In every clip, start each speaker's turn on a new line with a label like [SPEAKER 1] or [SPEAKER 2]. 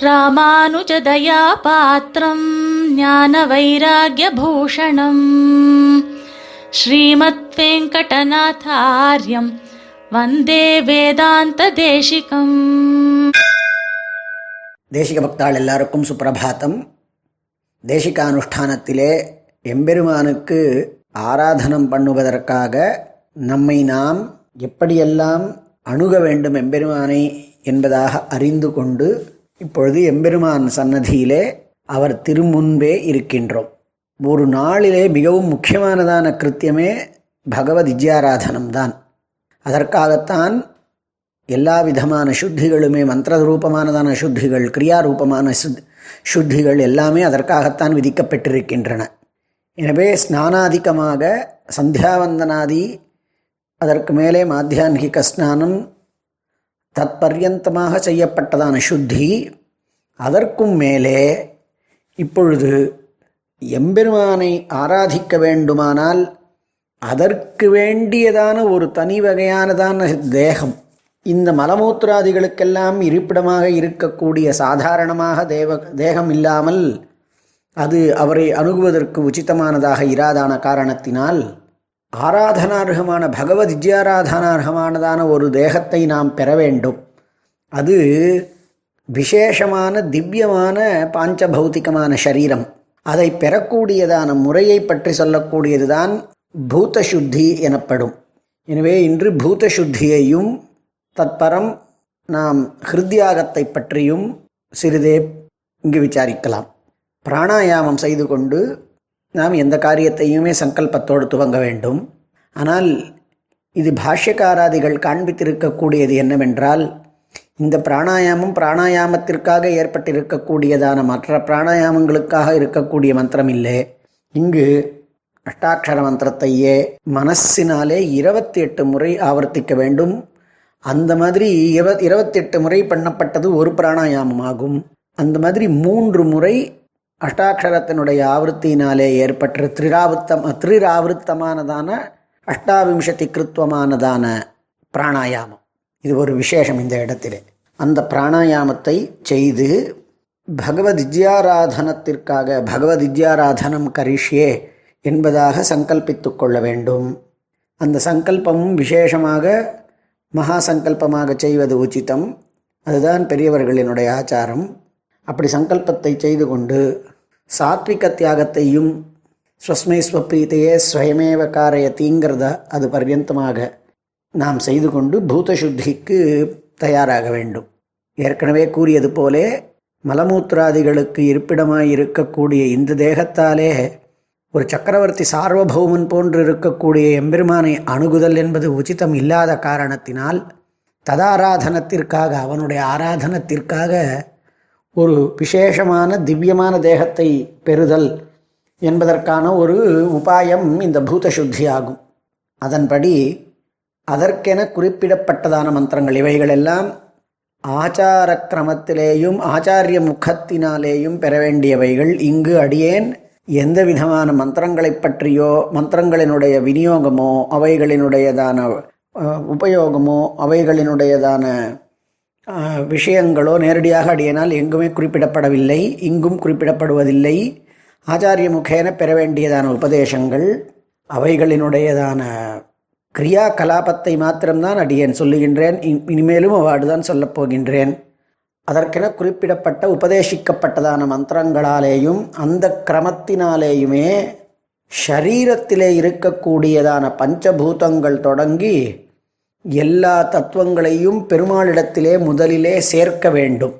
[SPEAKER 1] ராமானுஜதயாபாத்திரம் ஞான வைராகியபூஷணம் ஸ்ரீமத் வெங்கடநாதாரியம் வந்தே வேதாந்த தேசிகம்
[SPEAKER 2] தேசிக பக்தாள் எல்லாருக்கும் சுப்பிரபாதம் தேசிகானுஷ்டானத்திலே எம்பெருமானுக்கு ஆராதனம் பண்ணுவதற்காக நம்மை நாம் எப்படியெல்லாம் அணுக வேண்டும் எம்பெருமானை என்பதாக அறிந்து கொண்டு இப்பொழுது எம்பெருமான் சன்னதியிலே அவர் திருமுன்பே இருக்கின்றோம். ஒரு நாளிலே மிகவும் முக்கியமானதான கிருத்தியமே பகவத் வித்யாராதனம் தான். அதற்காகத்தான் எல்லா விதமான சுத்திகளுமே மந்திர ரூபமானதான சுத்திகள் கிரியாரூபமான சுத் சுத்திகள் எல்லாமே அதற்காகத்தான் விதிக்கப்பட்டிருக்கின்றன. எனவே ஸ்நானாதிக்கமாக சந்தியாவந்தனாதி அதற்கு மேலே மாத்தியான்கிக ஸ்நானம் தற்பர்யந்தமாக செய்யப்பட்டதான சுத்தி அதற்கும் மேலே இப்பொழுது எம்பெருமானை ஆராதிக்க வேண்டுமானால் அதற்கு வேண்டியதான ஒரு தனி வகையானதான தேகம். இந்த மலமூத்திராதிகளுக்கெல்லாம் இருப்பிடமாக இருக்கக்கூடிய சாதாரணமாக தேவ தேகம் இல்லாமல் அது அவரை அணுகுவதற்கு உச்சிதமானதாக இராதான காரணத்தினால் ஆராதனார்ஹமான பகவத் வித்யாராதனார்கமானதான ஒரு தேகத்தை நாம் பெற வேண்டும். அது விசேஷமான திவ்யமான பாஞ்சபௌத்திகமான சரீரம். அதை பெறக்கூடியதான முறையை பற்றி சொல்லக்கூடியதுதான் பூத எனப்படும். எனவே இன்று பூதசுத்தியையும் தற்பரம் நாம் ஹிருத்யாகத்தை பற்றியும் சிறிதே இங்கு விசாரிக்கலாம். பிராணாயாமம் செய்து கொண்டு நாம் எந்த காரியத்தையுமே சங்கல்பத்தோடு துவங்க வேண்டும். ஆனால் இது பாஷ்யக்காராதிகள் காண்பித்திருக்கக்கூடியது என்னவென்றால் இந்த பிராணாயாமம் பிராணாயாமத்திற்காக ஏற்பட்டிருக்கக்கூடியதான மற்ற பிராணாயாமங்களுக்காக இருக்கக்கூடிய மந்திரம் இல்லை இங்கு அஷ்டாட்சர மந்திரத்தையே மனசினாலே இருபத்தி எட்டு முறை ஆவர்த்திக்க வேண்டும். அந்த மாதிரி இருவ இருபத்தெட்டு முறை பண்ணப்பட்டது ஒரு பிராணாயாமம் ஆகும் அந்த மாதிரி மூன்று முறை அஷ்டாட்சரத்தினுடைய ஆவருத்தினாலே ஏற்பட்ட திரிராவருத்தம் திரிராவருத்தமானதான அஷ்டாவிம்சதி கிருத்வமானதான பிராணாயாமம். இது ஒரு விசேஷம் இந்த இடத்திலே. அந்த பிராணாயாமத்தை செய்து பகவதித்யாராதனத்திற்காக பகவதித்யாராதனம் கரிஷ்யே என்பதாக சங்கல்பித்து கொள்ள வேண்டும். அந்த சங்கல்பமும் விசேஷமாக மகா சங்கல்பமாக செய்வது உச்சிதம். அதுதான் பெரியவர்களினுடைய ஆச்சாரம். அப்படி சங்கல்பத்தை செய்து கொண்டு சாத்விக தியாகத்தையும் ஸ்வஸ்மை ஸ்வப்ரீத்தையே ஸ்வயமேவ காரயத்திங்கிறத அது பர்யந்தமாக நாம் செய்து கொண்டு பூதசுத்திக்கு தயாராக வேண்டும். ஏற்கனவே கூறியது போலே மலமூத்திராதிகளுக்கு இருப்பிடமாய் இருக்கக்கூடிய இந்த தேகத்தாலே ஒரு சக்கரவர்த்தி சார்வபௌமன் போன்று இருக்கக்கூடிய எம்பெருமானை அணுகுதல் என்பது உச்சிதம் இல்லாத காரணத்தினால் ததாராதனத்திற்காக அவனுடைய ஆராதனத்திற்காக ஒரு விசேஷமான திவ்யமான தேகத்தை பெறுதல் என்பதற்கான ஒரு உபாயம் இந்த பூத சுத்தி ஆகும் அதன்படி அதற்கென குறிப்பிடப்பட்டதான மந்திரங்கள் இவைகளெல்லாம் ஆச்சார கிரமத்திலேயும் ஆச்சாரிய முகத்தினாலேயும் பெற வேண்டியவைகள். இங்கு அடியேன் எந்த விதமான மந்திரங்களை பற்றியோ மந்திரங்களினுடைய விநியோகமோ அவைகளினுடையதான உபயோகமோ அவைகளினுடையதான விஷயங்களோ நேரடியாக அடியனால் எங்குமே குறிப்பிடப்படவில்லை இங்கும் குறிப்பிடப்படுவதில்லை. ஆச்சாரிய முகேன பெற வேண்டியதான உபதேசங்கள் அவைகளினுடையதான கிரியா கலாபத்தை மாத்திரம்தான் அடியேன் சொல்லுகின்றேன் இனிமேலும் அவ்வாறு சொல்லப் போகின்றேன். அதற்கென குறிப்பிடப்பட்ட உபதேசிக்கப்பட்டதான மந்திரங்களாலேயும் அந்த கிரமத்தினாலேயுமே ஷரீரத்திலே இருக்கக்கூடியதான பஞ்சபூதங்கள் தொடங்கி எல்லா தத்துவங்களையும் பெருமாளிடத்திலே முதலிலே சேர்க்க வேண்டும்.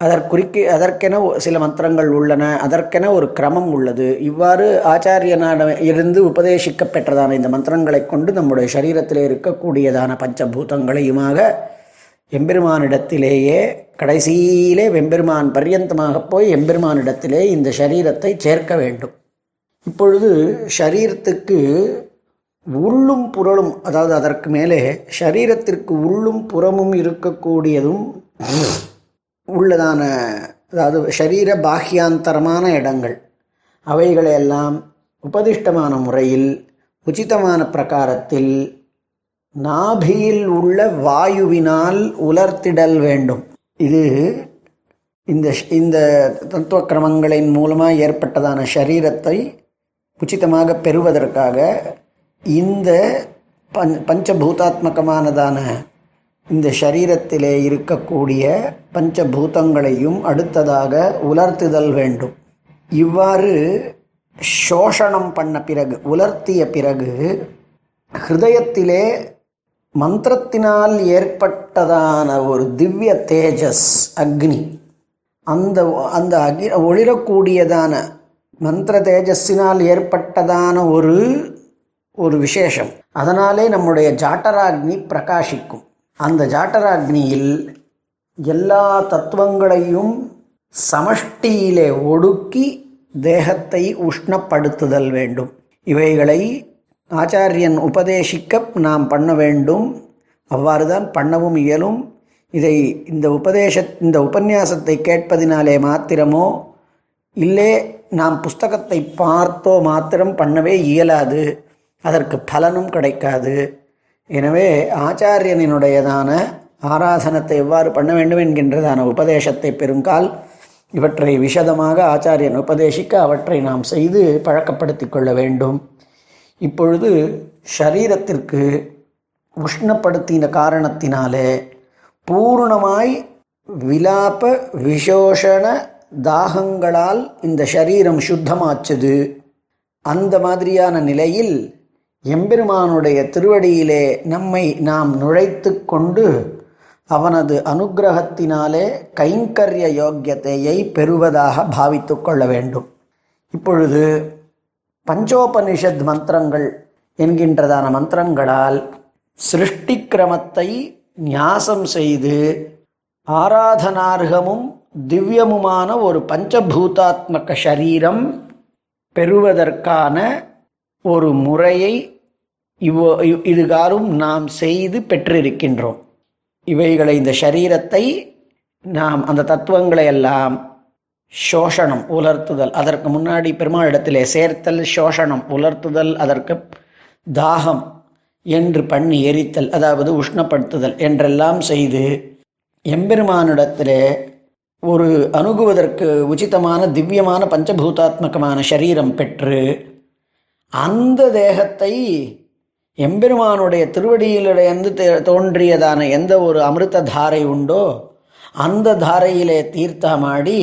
[SPEAKER 2] அதற்குறிக்கு அதற்கென சில மந்திரங்கள் உள்ளன அதற்கென ஒரு கிரமம் உள்ளது. இவ்வாறு ஆச்சாரியனான இருந்து உபதேசிக்க பெற்றதான இந்த மந்திரங்களை கொண்டு நம்முடைய சரீரத்திலே இருக்கக்கூடியதான பஞ்சபூதங்களையுமாக எம்பெருமானிடத்திலேயே கடைசியிலே வெம்பெருமான் பர்யந்தமாக போய் எம்பெருமானிடத்திலே இந்த சரீரத்தை சேர்க்க வேண்டும். இப்பொழுது ஷரீரத்துக்கு உள்ளும் புறலும் அதாவது அதற்கு மேலே சரீரத்திற்கு உள்ளும் புறமும் இருக்கக்கூடியதும் உள்ளதான அதாவது ஷரீர பாக்கியாந்தரமான இடங்கள். அவைகளையெல்லாம் உபதிஷ்டமான முறையில் உச்சிதமான பிரகாரத்தில் நாபியில் உள்ள வாயுவினால் உலர்த்திடல் வேண்டும். இது இந்த இந்த தத்துவ கிரமங்களின் மூலமாக ஏற்பட்டதான சரீரத்தை உச்சிதமாக பெறுவதற்காக இந்த பஞ் பஞ்சபூதாத்மகமானதான இந்த சரீரத்திலே இருக்கக்கூடிய பஞ்சபூதங்களையும் அடுத்ததாக உலர்த்துதல் வேண்டும். இவ்வாறு சோஷணம் பண்ண பிறகு உலர்த்திய பிறகு ஹிருதயத்திலே மந்திரத்தினால் ஏற்பட்டதான ஒரு திவ்ய தேஜஸ் அக்னி. அந்த அந்த அகி ஒளிரக்கூடியதான மந்திர தேஜஸினால் ஏற்பட்டதான ஒரு ஒரு விசேஷம். அதனாலே நம்முடைய ஜாட்டராக்னி பிரகாசிக்கும். அந்த ஜாட்டராக்னியில் எல்லா தத்துவங்களையும் சமஷ்டியிலே ஒடுக்கி தேகத்தை உஷ்ணப்படுத்துதல் வேண்டும். இவைகளை ஆச்சாரியன் உபதேசிக்க நாம் பண்ண வேண்டும். அவ்வாறு தான் பண்ணவும் இயலும். இதை இந்த உபதேச இந்த உபன்யாசத்தை கேட்பதினாலே மாத்திரமோ இல்லை நாம் புஸ்தகத்தை பார்த்தோ மாத்திரம் பண்ணவே இயலாது. அதற்கு பலனும் கிடைக்காது. எனவே ஆச்சாரியனினுடையதான ஆராதனத்தை எவ்வாறு பண்ண வேண்டும் என்கின்றதான உபதேசத்தை பெருங்கால் இவற்றை விஷதமாக ஆச்சாரியன் உபதேசிக்க அவற்றை நாம் செய்து பழக்கப்படுத்தி கொள்ள வேண்டும். இப்பொழுது ஷரீரத்திற்கு உஷ்ணப்படுத்தின காரணத்தினாலே பூர்ணமாய் விலாப விசோஷண தாகங்களால் இந்த சரீரம் சுத்தமாச்சது. அந்த மாதிரியான நிலையில் எம்பெருமானுடைய திருவடியிலே நம்மை நாம் நுழைத்து கொண்டு அவனது அனுகிரகத்தினாலே கைங்கரிய யோக்கியத்தையை பெறுவதாக பாவித்து கொள்ள வேண்டும். இப்பொழுது பஞ்சோபனிஷத் மந்திரங்கள் என்கின்றதான மந்திரங்களால் சிருஷ்டி கிரமத்தை நியாசம் செய்து ஆராதனார்கமும் திவ்யமுமான ஒரு பஞ்சபூதாத்மக சரீரம் பெறுவதற்கான ஒரு முறையை இவ்வோ இதுகாரும் நாம் செய்து பெற்றிருக்கின்றோம். இவைகளை இந்த சரீரத்தை நாம் அந்த தத்துவங்களை எல்லாம் சோஷணம் உலர்த்துதல் அதற்கு முன்னாடி பெருமாளிடத்திலே சேர்த்தல் சோஷணம் உலர்த்துதல் அதற்கு தாகம் என்று பண்ணி எரித்தல் அதாவது உஷ்ணப்படுத்துதல் என்றெல்லாம் செய்து எம்பெருமானிடத்திலே ஒரு அணுகுவதற்கு உச்சிதமான திவ்யமான பஞ்சபூதாத்மகமான சரீரம் பெற்று அந்த தேகத்தை எம்பெருமானுடைய திருவடியிலிருந்து தோன்றியதான எந்த ஒரு அமிர்த தாரை உண்டோ அந்த தாரையிலே தீர்த்தமாடி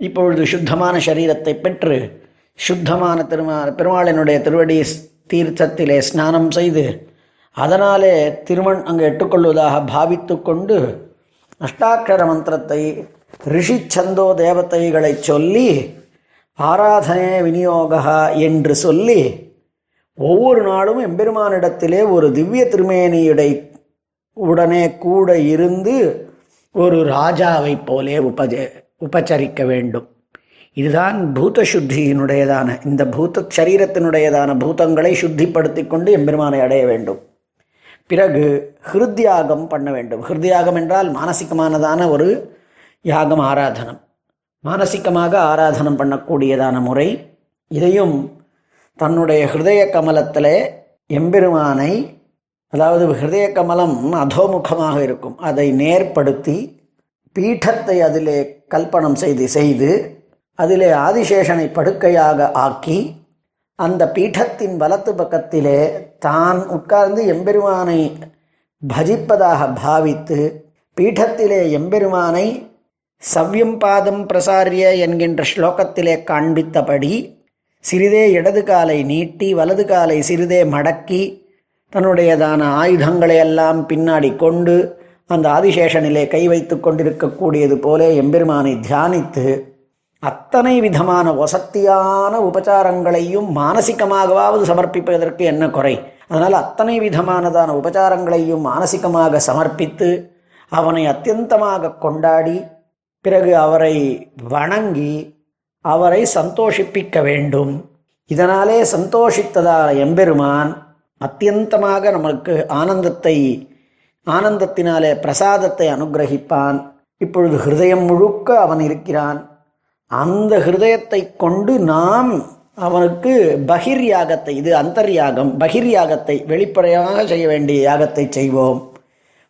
[SPEAKER 2] இப்பொழுது சுத்தமான சரீரத்தை பெற்று சுத்தமான திருமா பெருமாளினுடைய திருவடி தீர்த்தத்திலே ஸ்நானம் செய்து அதனாலே திருமண் அங்கு எட்டுக்கொள்வதாக பாவித்து கொண்டு அஷ்டாட்சர மந்திரத்தை ரிஷி சந்தோ தேவதைகளை சொல்லி ஆராதனே விநியோகா என்று சொல்லி ஒவ்வொரு நாளும் எம்பெருமானிடத்திலே ஒரு திவ்ய திருமேனியுடை உடனே கூட இருந்து ஒரு ராஜாவைப் போலே உபஜ உபச்சரிக்க வேண்டும். இதுதான் பூத சுத்தியினுடையதான இந்த பூத சரீரத்தினுடையதான பூதங்களை சுத்திப்படுத்தி கொண்டு எம்பெருமானை அடைய வேண்டும். பிறகு ஹிருத்யாகம் பண்ண வேண்டும். ஹிருத்யாகம் என்றால் மானசிகமானதான ஒரு யாகம் ஆராதனம். மானசிகமாக ஆராதனம் பண்ணக்கூடியதான முறை. இதையும் தன்னுடைய ஹிருதய கமலத்தில் எம்பெருமானை அதாவது ஹிருதய கமலம் அதோமுகமாக இருக்கும். அதை நேர்படுத்தி பீഠத்தை அதிலே கல்பனம் செய்து செய்து அதிலே ஆதிசேஷனை படுக்கையாக ஆக்கி அந்த பீഠத்தின் வலத்து பக்கத்திலே தான் உட்கார்ந்து எம்பெருமானை பஜிப்பதாக பாவித்து பீഠத்திலே எம்பெருமானை சவ்யம் பாதம் பிரசாரிய என்கின்ற ஸ்லோகத்திலே காண்பித்தபடி சிறிதே இடது காலை நீட்டி வலது காலை சிறிதே மடக்கி தன்னுடையதான ஆயுதங்களை எல்லாம் பின்னாடி கொண்டு அந்த ஆதிசேஷனிலே கை வைத்து கொண்டிருக்கக்கூடியது போலே எம்பெருமானை தியானித்து அத்தனை விதமான வசத்தியான உபச்சாரங்களையும் மானசிகமாகவாவது சமர்ப்பிப்பதற்கு என்ன குறை? அதனால் அத்தனை விதமானதான உபச்சாரங்களையும் மானசிகமாக சமர்ப்பித்து அவனை அத்தியந்தமாக கொண்டாடி பிறகு அவரை வணங்கி அவரை சந்தோஷிப்பிக்க வேண்டும். இதனாலே சந்தோஷித்ததால் எம்பெருமான் அத்தியந்தமாக நமக்கு ஆனந்தத்தை ஆனந்தத்தினாலே பிரசாதத்தை அனுகிரகிப்பான். இப்பொழுது ஹிருதயம் முழுக்க அவன் இருக்கிறான். அந்த ஹிருதயத்தை கொண்டு நாம் அவனுக்கு பகிர் யாகத்தை இது அந்தர்யாகம் பகிர் யாகத்தை வெளிப்படையாக செய்ய வேண்டிய யாகத்தை செய்வோம்.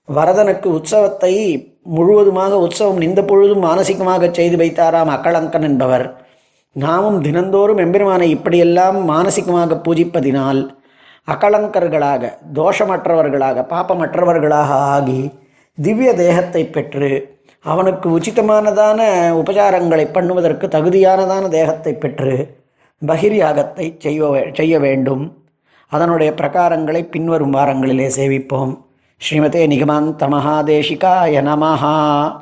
[SPEAKER 2] வரதனுக்கு உற்சவத்தை முழுவதுமாக உற்சவம் நின்ற பொழுதும் மானசிகமாக செய்து வைத்தாராம் அக்களங்கன் என்பவர். நாமும் தினந்தோறும் எம்பெருமானை இப்படியெல்லாம் மானசிகமாக பூஜிப்பதினால் அகலங்கர்களாக தோஷமற்றவர்களாக பாப்பமற்றவர்களாக ஆகி திவ்ய தேகத்தை பெற்று அவனுக்கு உச்சிதமானதான உபசாரங்களை பண்ணுவதற்கு தகுதியானதான தேகத்தை பெற்று பகிர்யாகத்தை செய்ய செய்ய வேண்டும். அதனுடைய பிரகாரங்களை பின்வரும் வாரங்களிலே சேவிப்போம். ஸ்ரீமதே நிகமாந்த மகாதேஷிகாய நமஹா.